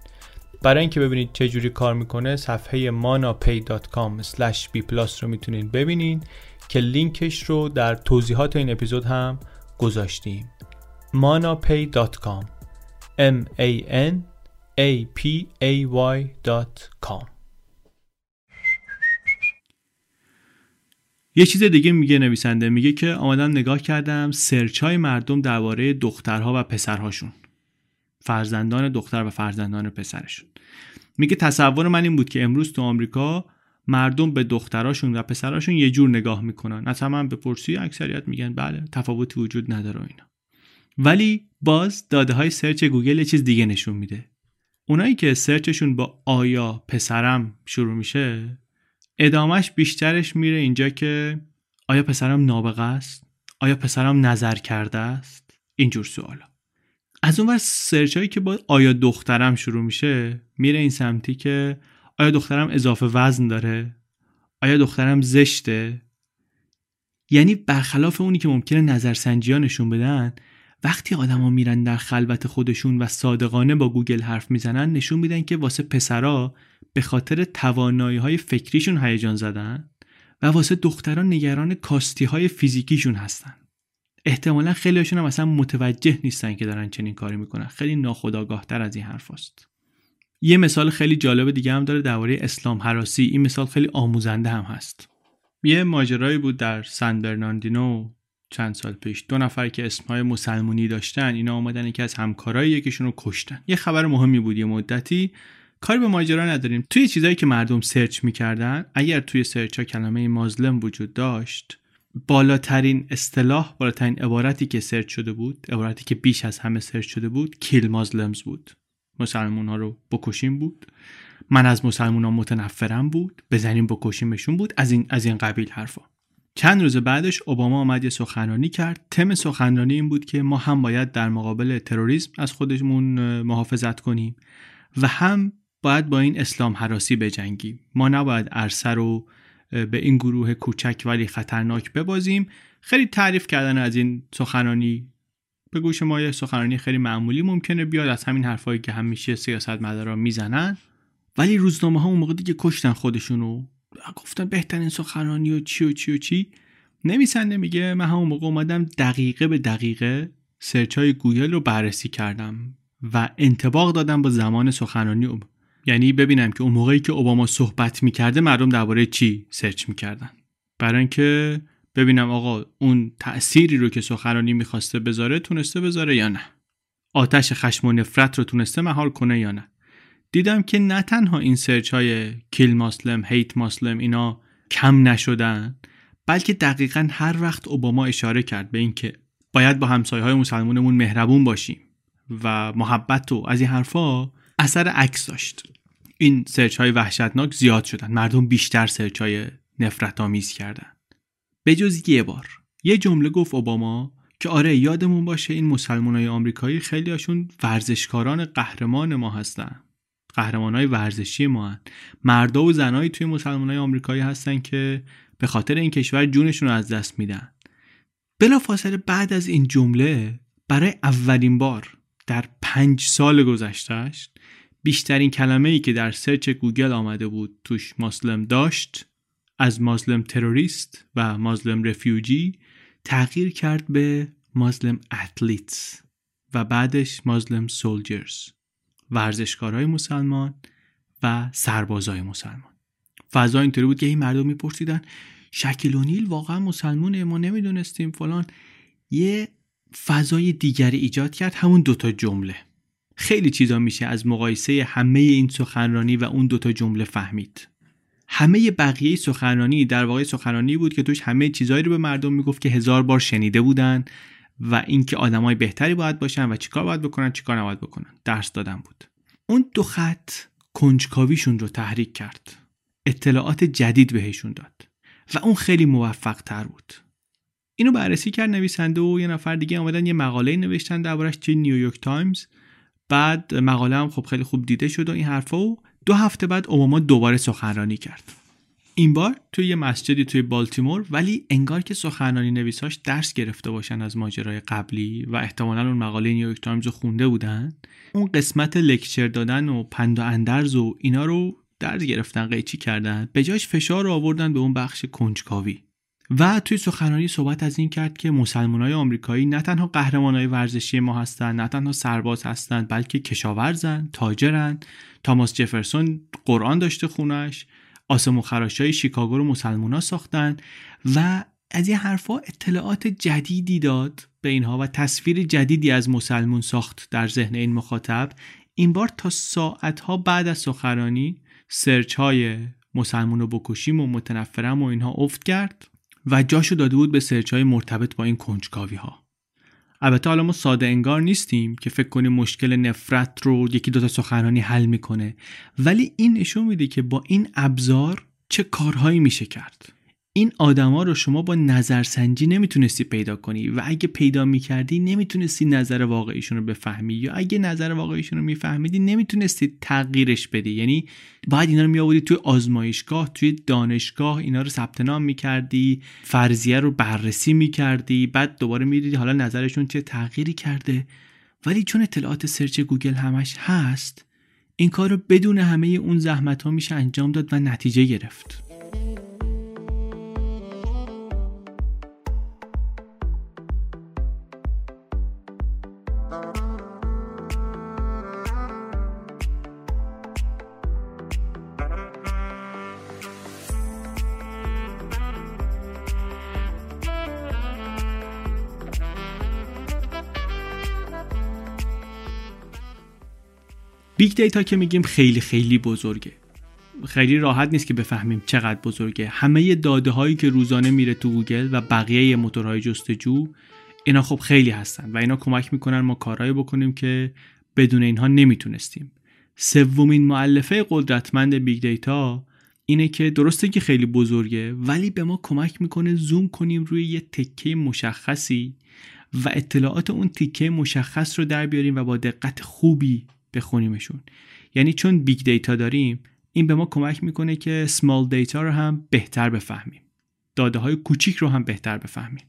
برای اینکه ببینید چه جوری کار می‌کنه صفحه manapay.com b رو می‌تونید ببینید که لینکش رو در توضیحات این اپیزود هم گذاشتیم. manapay.com m a n a p a y.com یه چیز دیگه میگه نویسنده میگه که آمدم نگاه کردم سرچ های مردم درباره دخترها و پسرهاشون. فرزندان دختر و فرزندان پسرشون. میگه تصور من این بود که امروز تو آمریکا مردم به دختراشون و پسراشون یه جور نگاه می‌کنن. از به بپرسی اکثریت میگن بله تفاوتی وجود نداره اینا. ولی باز داده های سرچ گوگل یه چیز دیگه نشون میده. اونایی که سرچشون با آیا پسرم شروع میشه ادامش بیشترش میره اینجا که آیا پسرم نابغه است؟ آیا پسرم نظر کرده است؟ اینجور سوالا از اون ور سرچ هایی که با آیا دخترم شروع میشه میره این سمتی که آیا دخترم اضافه وزن داره؟ آیا دخترم زشته؟ یعنی برخلاف اونی که ممکنه نظرسنجی ها نشون بدن وقتی آدما میرن در خلوت خودشون و صادقانه با گوگل حرف می‌زنن نشون میدن که واسه پسرا به خاطر توانایی های فکریشون هیجان زدن و واسه دختران نگران کاستی های فیزیکیشون هستن. احتمالا خیلیشون هم اصلا متوجه نیستن که دارن چنین کاری می‌کنن. خیلی ناخودآگاه تر از این حرف است. یه مثال خیلی جالب دیگه هم داره درباره اسلام حراسی. این مثال خیلی آموزنده هم هست. یه ماجرایی بود در سن برناردینو چند سال پیش. دو نفر که اسمهای مسلمونی داشتن اینا آمدن یکی از همکارای یکیشون رو کشتن. یه خبر مهمی بود یه مدتی. کاری به ماجرا نداریم. توی چیزایی که مردم سرچ می‌کردن اگر توی سرچ ها کلمه Muslim وجود داشت بالاترین اصطلاح بالاترین عبارتی که سرچ شده بود عبارتی که بیش از همه سرچ شده بود kill Muslims بود. مسلمون ها رو بکشیم بود. من از مسلمون ها متنفرم بود. بزنیم بکشیمشون بود. از این از این قبیل حرفا. چند روز بعدش اوباما آمد یه سخنرانی کرد. تم سخنرانی این بود که ما هم باید در مقابل تروریسم از خودمون محافظت کنیم و هم باید با این اسلام حراسی بجنگیم. ما نباید عرصه رو به این گروه کوچک ولی خطرناک ببازیم. خیلی تعریف کردن از این سخنانی به گوش ما یه سخنرانی خیلی معمولی ممکنه بیاد. از همین حرفایی که همیشه سیاست مدارا می‌زنن. ولی روزنامه ها اون موقع دیگه کشتن خودشونو. گفتن بهترین سخنرانی و چی و چی و چی. نویسنده میگه من همون موقع اومدم دقیقه به دقیقه سرچ های گوگل رو بررسی کردم و انطباق دادم با زمان سخنرانی یعنی ببینم که اون موقعی که اوباما صحبت می‌کرده مردم درباره چی سرچ می‌کردن. برای اینکه ببینم آقا اون تأثیری رو که سخنرانی می‌خواسته بذاره تونسته بذاره یا نه. آتش خشم و نفرت رو تونسته مهار کنه یا نه. دیدم که نه تنها این سرچ های kill Muslim hate Muslim اینا کم نشدن بلکه دقیقا هر وقت اوباما اشاره کرد به اینکه باید با همسایه های مسلمونمون مهربون باشیم و محبت و از این حرفا اثر عکس داشت. این سرچ های وحشتناک زیاد شدن. مردم بیشتر سرچ های نفرت آمیز کردن. به جز یه بار. یه جمله گفت اوباما که آره یادمون باشه این مسلمان های آمریکایی خیلی هاشون ورزشکاران قهرمان ما هستن. قهرمان های ورزشی ما هن. مردا و زنایی توی مسلمان های آمریکایی هستن که به خاطر این کشور جونشون رو از دست میدن بلا فاصله بعد از این جمله برای اولین بار در پنج سال گذشتهش بیشترین کلمه ای که در search گوگل آمده بود توش Muslim داشت از مازلم تروریست و مازلم رفیوجی تغییر کرد به مازلم اتلیتس و بعدش مازلم سولجرز ورزشکارهای مسلمان و سربازای مسلمان. فضا اینطوری بود که این مردم میپرسیدن شکل واقعا مسلمونه؟ ما نمی‌دونستیم فلان. یه فضای دیگری ایجاد کرد همون دوتا جمله. خیلی چیزا میشه از مقایسه همه این سخنرانی و اون دوتا جمله فهمید. همه بقیه سخنرانی در واقع سخنرانی بود که توش همه چیزهایی رو به مردم می‌گفت که هزار بار شنیده بودن. و اینکه آدمای بهتری باید باشن و چیکار باید بکنن چیکار نباید بکنن. درس دادن بود. اون دو خط کنجکاویشون رو تحریک کرد. اطلاعات جدید بهشون داد. و اون خیلی موفق تر بود. اینو بررسی کرد نویسنده و یه نفر دیگه آمدن یه مقاله نوشتن دربارش توی نیویورک تایمز. بعد مقاله هم خب خیلی خوب دیده شد و این حرفا و دو هفته بعد اوباما دوباره سخنرانی کرد. این بار توی یه مسجدی توی بالتیمور ولی انگار که سخنرانی نویساش درس گرفته باشن از ماجرای قبلی و احتمالا اون مقاله نیویورک تایمز رو خونده بودن. اون قسمت lecture دادن و پند و اندرز و اینا رو درس گرفتن قیچی کردن. به جاش فشار رو آوردن به اون بخش کنجکاوی. و توی سخنرانی صحبت از این کرد که های آمریکایی نه تنها های ورزشی ما هستند نه تنها سرباز هستند بلکه کشاورزن تاجرن. تاماس جفرسون قرآن داشته خونش. آسمو های شیکاگو رو ها ساختن و از این حرفا اطلاعات جدیدی داد به اینها و تصویر جدیدی از مسلمون ساخت در ذهن این مخاطب. این بار تا ساعتها بعد از سخنرانی سرچ های مسلمون رو بکشیم و متنفرم و اینها افت کرد و جاشو داده بود به سرچ های مرتبط با این کنجکاوی ها البته حالا ما ساده انگار نیستیم که فکر کنیم مشکل نفرت رو یکی دوتا سخنرانی حل می‌کنه. ولی این نشون میده که با این ابزار چه کارهایی میشه کرد. این آدما رو شما با نظرسنجی نمی‌تونستی پیدا کنی و اگه پیدا می‌کردی نمی‌تونستی نظر واقعیشون رو بفهمی یا اگه نظر واقعیشون رو میفهمیدی نمی‌تونستی تغییرش بدی. یعنی باید اینا رو میآوردی توی آزمایشگاه توی دانشگاه اینا رو ثبت نام می‌کردی فرضیه رو بررسی می‌کردی بعد دوباره می‌دیدی حالا نظرشون چه تغییری کرده. ولی چون اطلاعات سرچ گوگل همش هست این کار رو بدون همه اون زحمت ها میشه انجام داد و نتیجه گرفت. big data که میگیم خیلی خیلی بزرگه. خیلی راحت نیست که بفهمیم چقدر بزرگه. همه داده هایی که روزانه میره تو گوگل و بقیه موتورهای جستجو اینا خب خیلی هستن و اینا کمک می‌کنن ما کارهایی بکنیم که بدون اینها نمی‌تونستیم. سومین مؤلفه قدرتمند big data اینه که درسته که خیلی بزرگه ولی به ما کمک می‌کنه زوم کنیم روی یه تکه مشخصی و اطلاعات اون تیکه مشخص رو در بیاریم و با دقت خوبی بخونیمشون. یعنی چون big data داریم این به ما کمک می‌کنه که small data رو هم بهتر بفهمیم. داده های کوچیک رو هم بهتر بفهمیم.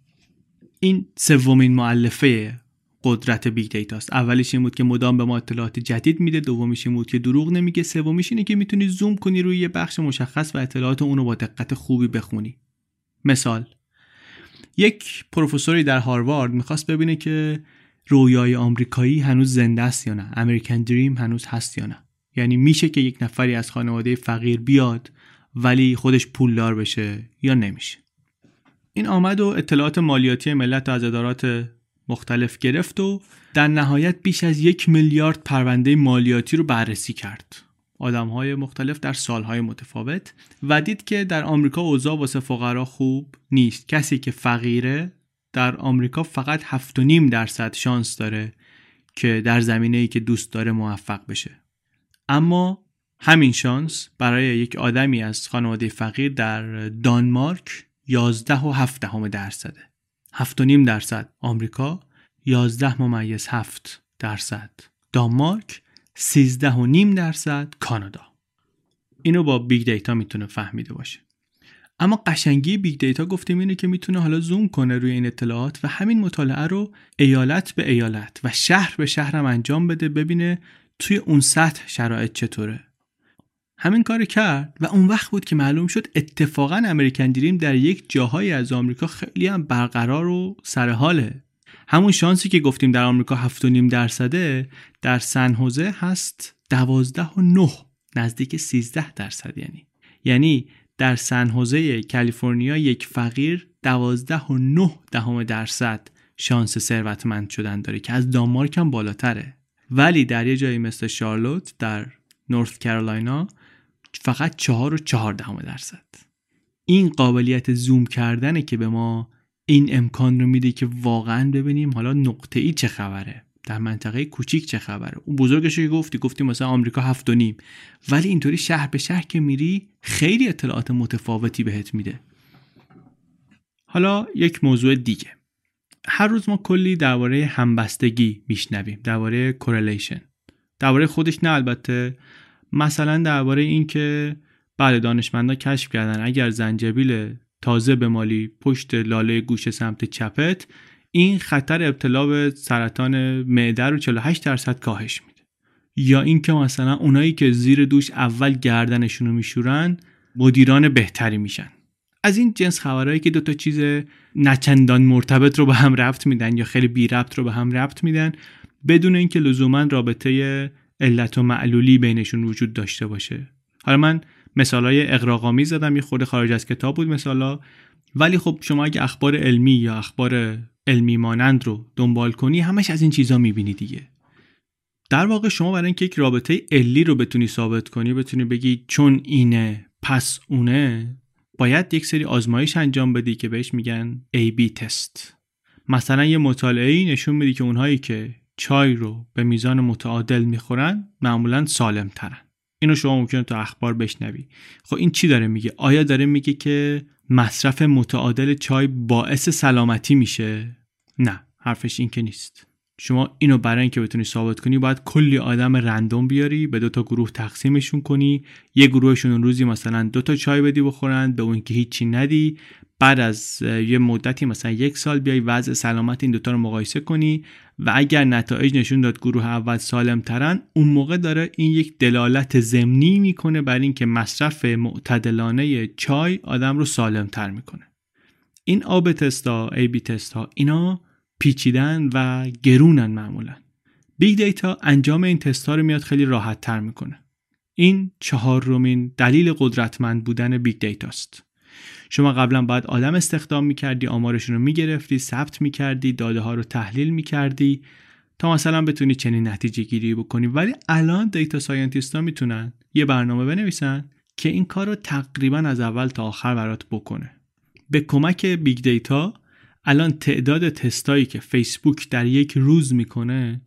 این سومین مؤلفه قدرت big data است. اولیش این بود که مدام به ما اطلاعات جدید میده دومیش این بود که دروغ نمیگه سومیش اینه که می‌تونی زوم کنی روی یه بخش مشخص و اطلاعات اون رو با دقت خوبی بخونی. مثال یک پروفسوری در هاروارد می‌خواست ببینه که رویای آمریکایی هنوز زنده است یا نه؟ امریکن دریم هنوز هست یا نه؟ یعنی میشه که یک نفری از خانواده فقیر بیاد ولی خودش پولدار بشه یا نمیشه؟ این آمد و اطلاعات مالیاتی ملت از ادارات مختلف گرفت و در نهایت بیش از یک میلیارد پرونده مالیاتی رو بررسی کرد. آدم های مختلف در سالهای متفاوت و دید که در آمریکا اوضاع واسه فقرا خوب نیست. کسی که فقیره در آمریکا فقط 7.5 درصد شانس داره که در زمینه ای که دوست داره موفق بشه. اما همین شانس برای یک آدمی از خانواده فقیر در دانمارک 11 و 7 درصده. 7.5 درصد آمریکا 11 ممیز 7 درصد دانمارک 13 و نیم درصد کانادا. اینو با big data می‌تونه فهمیده باشه. اما قشنگی big data گفتیم اینه که می‌تونه حالا زوم کنه روی این اطلاعات و همین مطالعه رو ایالت به ایالت و شهر به شهرم انجام بده ببینه توی اون سطح شرایط چطوره. همین کار کرد و اون وقت بود که معلوم شد اتفاقا American dream در یک جاهایی از آمریکا خیلی هم برقرار و سرحاله همون شانسی که گفتیم در آمریکا 7.5 درصده در سن هست 12 و 9 نزدیک 13 درصد یعنی. یعنی در سن حوزه کالیفرنیا یک فقیر 12 و 9 دهم درصد شانس ثروتمند شدن داره که از دانمارک هم بالاتره. ولی در یه جایی مثل شارلوت در نورث کارولاینا فقط 4 و 4 دهم درصد. این قابلیت زوم کردنه که به ما این امکان رو میده که واقعا ببینیم حالا نقطه ای چه خبره. در منطقه کوچیک چه خبره؟ اون بزرگش رو گفتی گفتی مثلا آمریکا هفت و نیم. ولی اینطوری شهر به شهر که میری خیلی اطلاعات متفاوتی بهت میده. حالا یک موضوع دیگه. هر روز ما کلی درباره همبستگی میشنویم درباره کورلیشن درباره خودش نه البته. مثلا درباره این که بعد دانشمندا کشف کردن اگر زنجبیل تازه به مالی پشت لاله گوش سمت چپت این خطر ابتلا به سرطان معده رو 48 درصد کاهش میده. یا اینکه مثلا اونایی که زیر دوش اول گردنشون رو میشورن مدیران بهتری میشن. از این جنس خبرهایی که دوتا چیز نچندان مرتبط رو به هم ربط میدن یا خیلی بی ربط رو به هم ربط میدن بدون اینکه لزوما رابطه علت و معلولی بینشون وجود داشته باشه. حالا من مثالای اقراقامی زدم یه خود خارج از کتاب بود مثالا. ولی خب شما اگه اخبار علمی یا اخبار علمی مانند رو دنبال کنی همش از این چیزا می‌بینی دیگه. در واقع شما برای اینکه یک رابطه علی رو بتونی ثابت کنی بتونی بگی چون اینه پس اونه باید یک سری آزمایش انجام بدی که بهش میگن A-B تست مثلا یه مطالعه نشون میده که اونهایی که چای رو به میزان متعادل می‌خورن معمولا سالم ترن اینو شما ممکنه تو اخبار بشنوی. خب این چی داره میگه؟ آیا داره میگه که مصرف متعادل چای باعث سلامتی میشه؟ نه حرفش این که نیست. شما اینو برای اینکه بتونی ثابت کنی باید کلی آدم رندوم بیاری به دو تا گروه تقسیمشون کنی. یه گروهشون روزی مثلا دو تا چای بدی بخورن به اون که هیچی ندی. بعد از یه مدتی مثلا یک سال بیای وضع سلامت این دوتا رو مقایسه کنی و اگر نتایج نشون داد گروه اول سالم ترن اون موقع داره این یک دلالت ضمنی می‌کنه بر اینکه مصرف معتدلانه چای آدم رو سالم تر می‌کنه. این A/B test ا A/B test ا اینا پیچیدن و گرونن معمولا. big data انجام این تستا رو میاد خیلی راحت تر می‌کنه. این چهارمین دلیل قدرتمند بودن big data ست شما قبلا باید آدم استخدام می‌کردی آمارشون رو می‌گرفتی ثبت می‌کردی داده ها رو تحلیل می‌کردی تا مثلا بتونی چنین نتیجه گیری بکنی. ولی الان data scientist ها می‌تونن یه برنامه بنویسن که این کار رو تقریبا از اول تا آخر برات بکنه. به کمک big data الان تعداد تستایی که فیسبوک در یک روز می‌کنه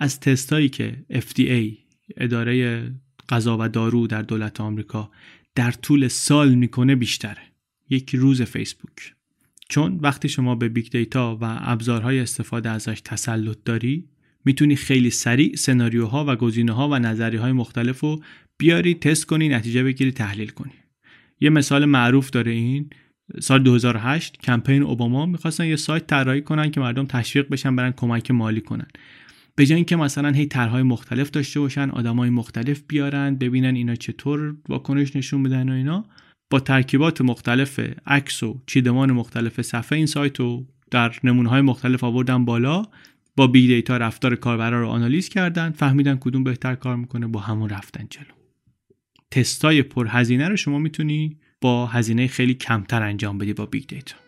از تستایی که FDA اداره غذا و دارو در دولت آمریکا در طول سال می‌کنه بیشتره. یک روز فیسبوک. چون وقتی شما به big data و ابزارهای استفاده ازش تسلط داری می‌تونی خیلی سریع سناریوها و گزینه و نظریه های مختلف رو بیاری تست کنی نتیجه بگیری تحلیل کنی. یه مثال معروف داره این. سال 2008 کمپین اوباما می‌خواستن یه سایت طراحی کنن که مردم تشویق بشن برن کمک مالی کنن. به جای اینکه مثلا هی طرحهای مختلف داشته باشن آدمای مختلف بیارن ببینن اینا چطور واکنش نشون بدن و اینا با ترکیبات مختلف عکس و چیدمان مختلف صفحه این سایت رو در نمونه های مختلف آوردن بالا با big data رفتار کاربرا رو آنالیز کردن فهمیدن کدوم بهتر کار می‌کنه با همون رفتن جلو. تستای پرهزینه رو شما می‌تونی با هزینه خیلی کمتر انجام بدی با big data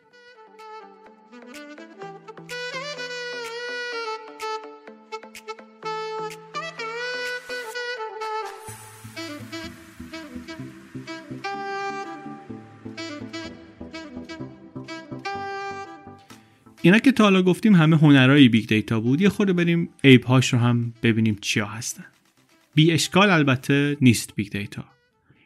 اینا که تا حالا گفتیم همه هنرهای big data بود یه خورده بریم عیب هاش رو هم ببینیم چیا هستن. بی اشکال البته نیست big data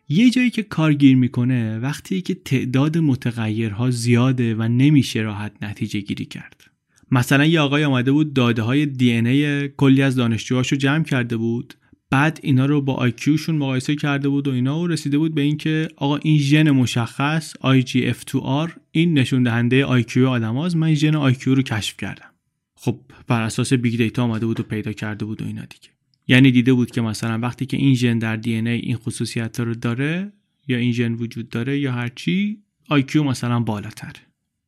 یه جایی که کار گیر می‌کنه وقتی که تعداد متغیرها زیاده و نمیشه راحت نتیجه گیری کرد. مثلا یه آقای آمده بود داده های DNA کلی از دانشجوهاشو جمع کرده بود. بعد اینا رو با IQ شون مقایسه کرده بود و اینا و رسیده بود به اینکه آقا این ژن مشخص IGF2R این نشون دهنده IQ آدماست. من ژن IQ رو کشف کردم. خب بر اساس big data آمده بود و پیدا کرده بود و اینا دیگه. یعنی دیده بود که مثلا وقتی که این ژن در DNA این خصوصیت رو داره یا این ژن وجود داره یا هرچی IQ مثلا بالاتر.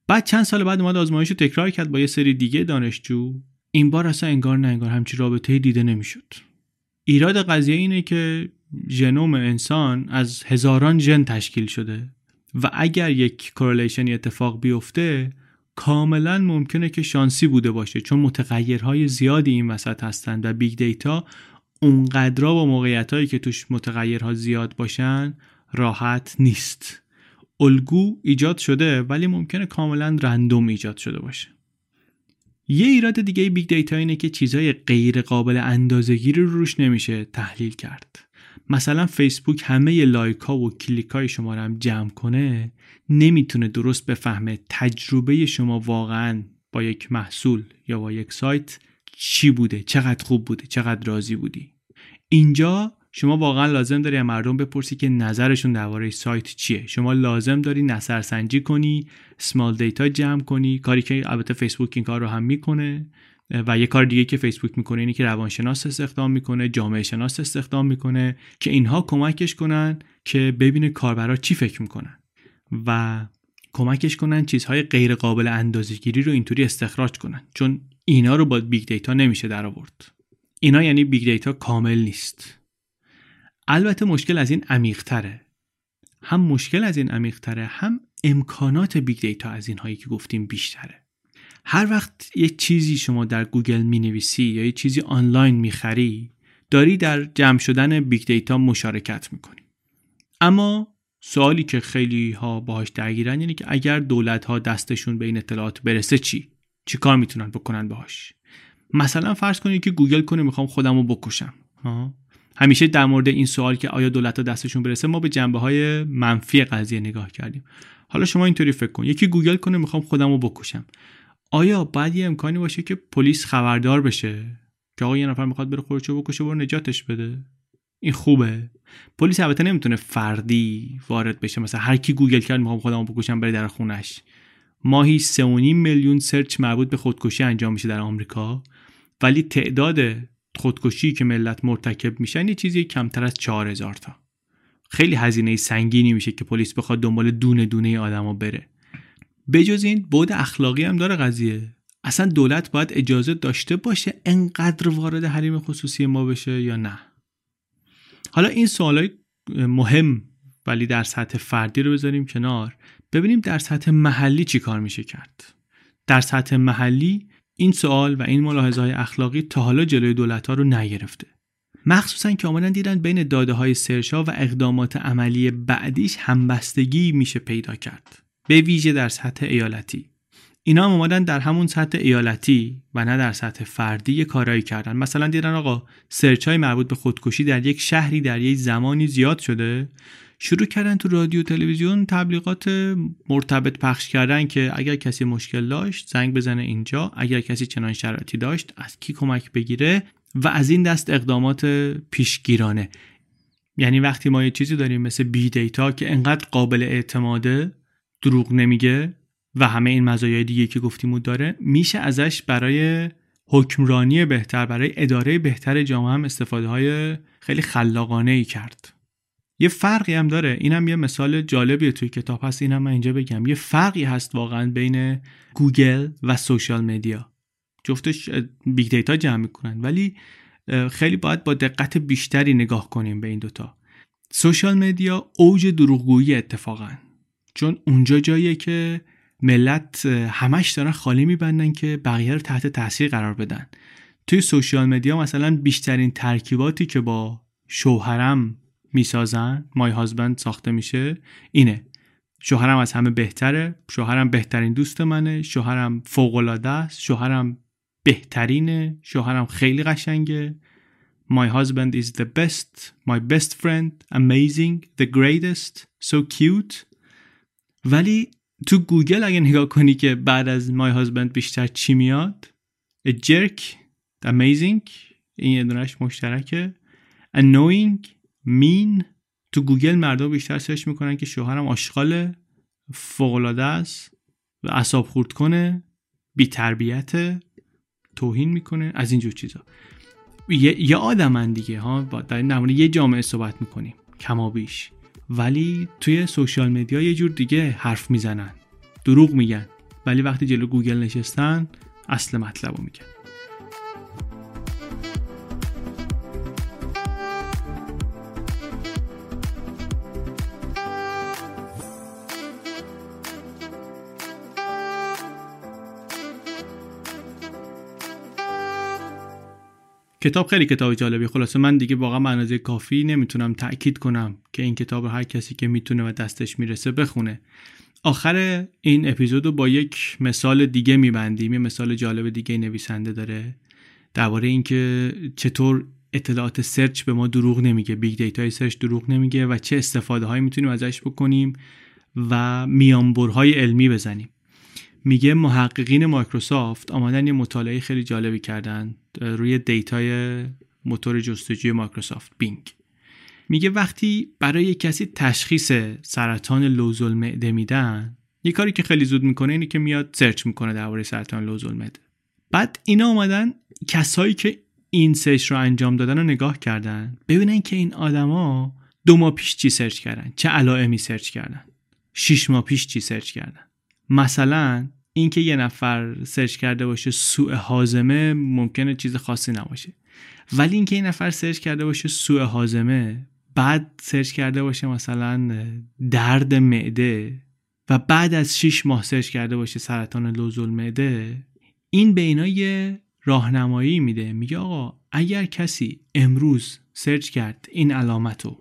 بعد چند سال بعد اومد آزمایش رو تکرار کرد با یه سری دیگه دانشجو. این بار اصلا انگار نه انگار همچی رابطه دیده نمی‌شد. ایراد قضیه اینه که ژنوم انسان از هزاران ژن تشکیل شده و اگر یک correlation ی اتفاق بیفته کاملا ممکنه که شانسی بوده باشه چون متغیرهای زیادی این وسط هستند و big data اونقدرا با موقعیت هایی که توش متغیرها زیاد باشن راحت نیست. الگو ایجاد شده ولی ممکنه کاملا random ایجاد شده باشه. یه ایراد دیگه big data اینه که چیزهای غیر قابل اندازه‌گیری رو روش نمیشه تحلیل کرد. مثلا فیسبوک همه لایک ها و کلیک های شما رو هم جمع کنه نمی‌تونه درست بفهمه تجربه شما واقعا با یک محصول یا با یک سایت چی بوده چقدر خوب بوده چقدر راضی بودی. اینجا شما واقعا لازم داری مردم بپرسی که نظرشون درباره سایت چیه. شما لازم داری نظرسنجی کنی سمال دیتا جمع کنی. کاری که البته فیسبوک این کار رو هم می‌کنه. و یه کار دیگه که فیسبوک می‌کنه اینه که روانشناس استخدام می‌کنه جامعه شناس استخدام می‌کنه که اینها کمکش کنن که ببینه کاربرا چی فکر می‌کنن. و کمکش کنن چیزهای غیر قابل اندازه‌گیری رو اینطوری استخراج کنن. چون اینا رو با big data نمیشه در آورد اینا یعنی big data کامل نیست. البته مشکل از این عمیق‌تره. هم مشکل از این عمیق‌تره هم امکانات big data از اینهایی که گفتیم بیشتره. هر وقت یه چیزی شما در گوگل می نویسی یا یه چیزی آنلاین می خری داری در جمع شدن big data مشارکت می‌کنی. اما سوالی که خیلی ها باهاش درگیرن یعنی که اگر دولت ها دستشون به این اطلاعات برسه چی؟ چی کار می‌تونن بکنن باهاش؟ مثلا فرض کنید که گوگل کنه می‌خوام خودم رو بکشم همیشه در مورد این سوال که آیا دولت ها دستشون برسه ما به جنبه های منفی قضیه نگاه کردیم. حالا شما اینطوری فکر کن. یکی گوگل کنه می‌خوام خودم رو بکشم. آیا باید یه امکانی باشه که پلیس خبردار بشه؟ که آقا یه نفر می‌خواد بره خودشو بکشه برو نجاتش بده. این خوبه. پلیس البته نمی‌تونه فردی وارد بشه. مثلا هر کی گوگل کرد می‌خوام خودمو بکشم بره در خونش. ماهی 3.5 میلیون search مربوط به خودکشی انجام میشه در آمریکا. ولی تعداد خودکشی که ملت مرتکب میشن یه چیزی کمتر از 4000 تا. خیلی هزینه سنگینی میشه که پلیس بخواد دنبال دونه دونه آدما بره. بجز این بعد اخلاقی هم داره قضیه. اصلا دولت باید اجازه داشته باشه انقدر وارد حریم خصوصی ما بشه یا نه. حالا این سوالای مهم ولی در سطح فردی رو بذاریم کنار. ببینیم در سطح محلی چی کار میشه کرد. در سطح محلی این سوال و این ملاحظه های اخلاقی تا حالا جلوی دولت ها رو نگرفته. مخصوصا که آمدن دیدن بین داده های سرشا و اقدامات عملی بعدیش همبستگی میشه پیدا کرد. به ویژه در سطح ایالتی. اینا هم اومدن در همون سطح ایالتی و نه در سطح فردی یه کارایی کردن. مثلا دیدن آقا سرچ های مربوط به خودکشی در یک شهری در یک زمانی زیاد شده. شروع کردن تو رادیو تلویزیون تبلیغات مرتبط پخش کردن که اگر کسی مشکل داشت زنگ بزنه اینجا اگر کسی چنان شرایطی داشت از کی کمک بگیره و از این دست اقدامات پیشگیرانه. یعنی وقتی ما یه چیزی داریم مثل big data که انقدر قابل اعتماده دروغ نمیگه و همه این مزایای دیگه که گفتیم داره میشه ازش برای حکمرانی بهتر برای اداره بهتر جامعه هم استفاده های خیلی خلاقانه ای کرد. یه فرقی هم داره. اینم یه مثال جالبیه توی کتاب هست. اینم من اینجا بگم. یه فرقی هست واقعا بین گوگل و social media. جفتش big data جمع می‌کنن. ولی خیلی باید با دقت بیشتری نگاه کنیم به این دوتا. سوشال مدیا اوج دروغگویی اتفاقا. چون اونجا جاییه که ملت همش دارن خالی میبندن که بقیه رو تحت تاثیر قرار بدن. توی سوشیال مدیا مثلا بیشترین ترکیباتی که با شوهرم می‌سازن مای هازبند ساخته میشه اینه. شوهرم از همه بهتره شوهرم بهترین دوست منه شوهرم فوق العاده است شوهرم بهترینه شوهرم خیلی قشنگه. My husband is the best My best friend Amazing The greatest So cute. ولی تو گوگل اگه نگاه کنی که بعد از My husband بیشتر چی میاد؟ Jerk Amazing این یه دونش مشترکه. Annoying Mean. تو گوگل مردم بیشتر search می‌کنن که شوهرم آشغال فوقلاده است و اعصاب خورد کنه بی تربیت توهین می‌کنه از اینجور چیزا. یه, آدمن دیگه ها؟ در این یه جامعه صحبت می‌کنیم. کما بیش. ولی توی social media یه جور دیگه حرف می‌زنن. دروغ میگن. ولی وقتی جلو گوگل نشستن اصل مطلب رو میگن. کتاب خیلی کتاب جالبی خلاصه من دیگه واقعا اندازه کافی نمی‌تونم تاکید کنم که این کتاب هر کسی که می‌تونه و دستش می‌رسه بخونه. آخر این اپیزود رو با یک مثال دیگه میبندیم. یه مثال جالب دیگه نویسنده داره درباره اینکه چطور اطلاعات search به ما دروغ نمیگه. big data search دروغ نمیگه و چه استفاده هایی می‌تونیم ازش بکنیم و میانبرهای علمی بزنیم. میگه محققین مایکروسافت آمدن یه مطالعه خیلی جالبی کردن روی data ی موتور جستجوی مایکروسافت Bing. میگه وقتی برای کسی تشخیص سرطان لوزالمعده میدن یه کاری که خیلی زود می‌کنه اینه که میاد search می‌کنه درباره سرطان لوزالمعده بعد اینا اومدن کسایی که این search رو انجام دادن رو نگاه کردن ببینن که این آدما دو ماه پیش چی search کردن؟ چه علائمی search کردن؟ شیش ماه پیش چی search کردن؟ مثلا اینکه یه نفر search کرده باشه سوء هاضمه ممکنه چیز خاصی نباشه. ولی اینکه این نفر search کرده باشه سوء هاضمه بعد search کرده باشه مثلا درد معده و بعد از 6 ماه search کرده باشه سرطان لوزالمعده این به اینا یه راهنمایی میده. میگه آقا اگر کسی امروز search کرد این علامت رو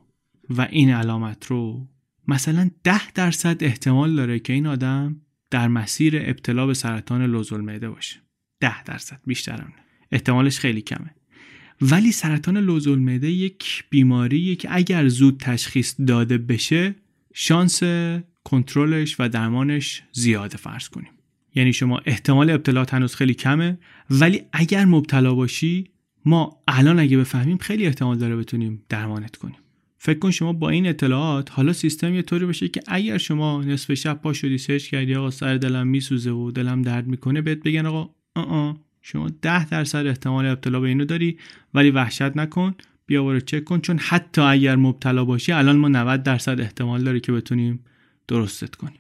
و این علامت رو مثلا ده درصد احتمال داره که این آدم در مسیر ابتلا به سرطان لوزالمعده باشه. ده درصد بیشتر هم احتمالش خیلی کمه. ولی سرطان لوزول معده یک بیماریه که اگر زود تشخیص داده بشه شانس کنترلش و درمانش زیاده فرض کنیم. یعنی شما احتمال ابتلا هنوز خیلی کمه ولی اگر مبتلا باشی ما الان اگه بفهمیم خیلی احتمال داره بتونیم درمانت کنیم. فکر کن شما با این اطلاعات حالا سیستم یه طوری بشه که اگر شما نصف شب پا شدی سرچ کردی آقا سر دلم میسوزه و دلم درد می‌کنه بهت بگن آقا آ شما ده درصد احتمال ابتلا به اینو داری ولی وحشت نکن بیا برو چک کن چون حتی اگر مبتلا باشی الان ما 90 درصد احتمال داره که بتونیم درستت کنیم.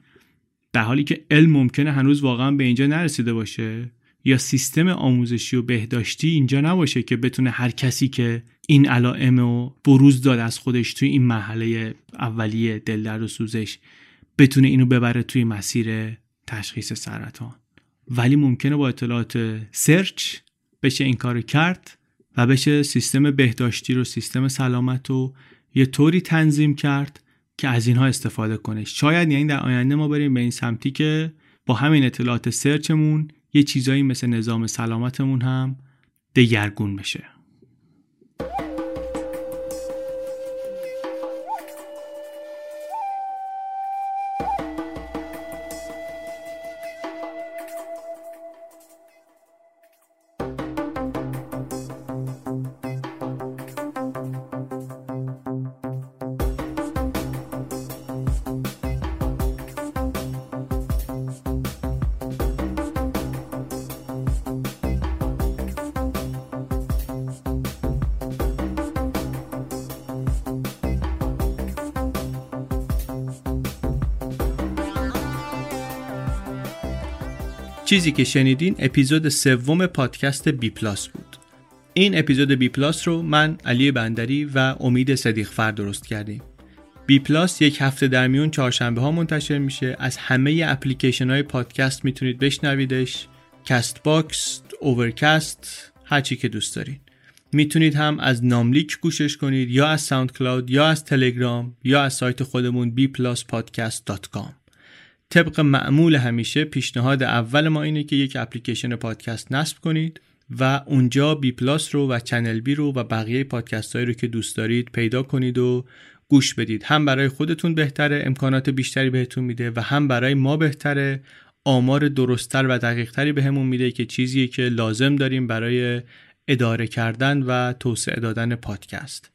در حالی که علم ممکنه هنوز واقعا به اینجا نرسیده باشه. یا سیستم آموزشی و بهداشتی اینجا نباشه که بتونه هر کسی که این علائم رو بروز داد از خودش توی این مرحله اولیه دل درد و سوزش بتونه اینو ببره توی مسیر تشخیص سرطان. ولی ممکنه با اطلاعات سرچ بشه این کار کرد و بشه سیستم بهداشتی رو سیستم سلامت رو یه طوری تنظیم کرد که از اینها استفاده کنه. شاید یعنی در آینده ما بریم به این سمتی که با همین اطلاعات سرچمون یه چیزایی مثل نظام سلامتمون هم دگرگون بشه. چیزی که شنیدین اپیزود سوم پادکست بی پلاس بود. این اپیزود بی پلاس رو من علی بندری و امید صدیق فر درست کردیم. بی پلاس یک هفته در میون چهارشنبه ها منتشر میشه. از همه اپلیکیشن های پادکست می‌تونید بشنویدش. Castbox، Overcast هرچی که دوست دارین. می‌تونید هم از ناملیک گوشش کنید یا از SoundCloud یا از تلگرام یا از سایت خودمون bpluspodcast.com طبق معمول همیشه پیشنهاد اول ما اینه که یک اپلیکیشن پادکست نصب کنید و اونجا بی پلاس رو و چنل بی رو و بقیه پادکست هایی رو که دوست دارید پیدا کنید و گوش بدید. هم برای خودتون بهتره امکانات بیشتری بهتون میده و هم برای ما بهتره. آمار درستتر و دقیقتری بهمون میده که چیزیه که لازم داریم برای اداره کردن و توسعه دادن پادکست.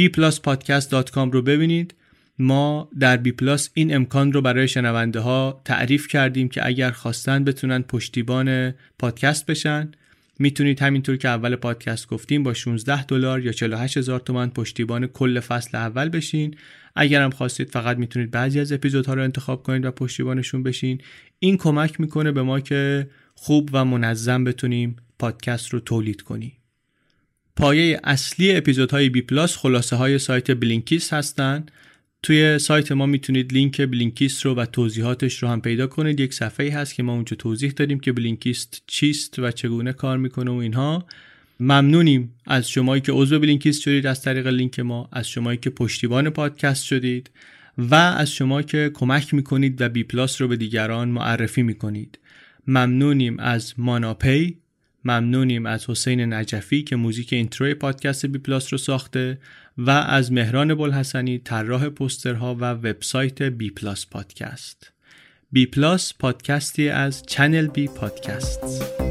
Bpluspodcast.com رو ببینید. ما در بی پلاس این امکان رو برای شنونده ها تعریف کردیم که اگر خواستن بتونن پشتیبان پادکست بشن. می‌تونید همینطور که اول پادکست گفتیم با 16 دلار یا 48 هزار تومن پشتیبان کل فصل اول بشین. اگر هم خواستید فقط می‌تونید بعضی از اپیزودها رو انتخاب کنید و پشتیبانشون بشین. این کمک می‌کنه به ما که خوب و منظم بتونیم پادکست رو تولید کنیم. پایه اصلی اپیزودهای بی پلاس خلاصه های سایت Blinkist هستند توی سایت ما می‌تونید لینک Blinkist رو و توضیحاتش رو هم پیدا کنید. یک صفحه هست که ما اونجا توضیح دادیم که Blinkist چیست و چگونه کار می‌کنه و اینها. ممنونیم از شمایی که عضو Blinkist شدید از طریق لینک ما از شمایی که پشتیبان پادکست شدید و از شما که کمک می‌کنید و بی پلاس رو به دیگران معرفی می‌کنید. ممنونیم از ماناپی ممنونیم از حسین نجفی که موزیک intro ی پادکست بی پلاس رو ساخته و از مهران بلحسنی طراح پوسترها و وبسایت بی پلاس پادکست. بی پلاس پادکستی از چنل بی پادکست.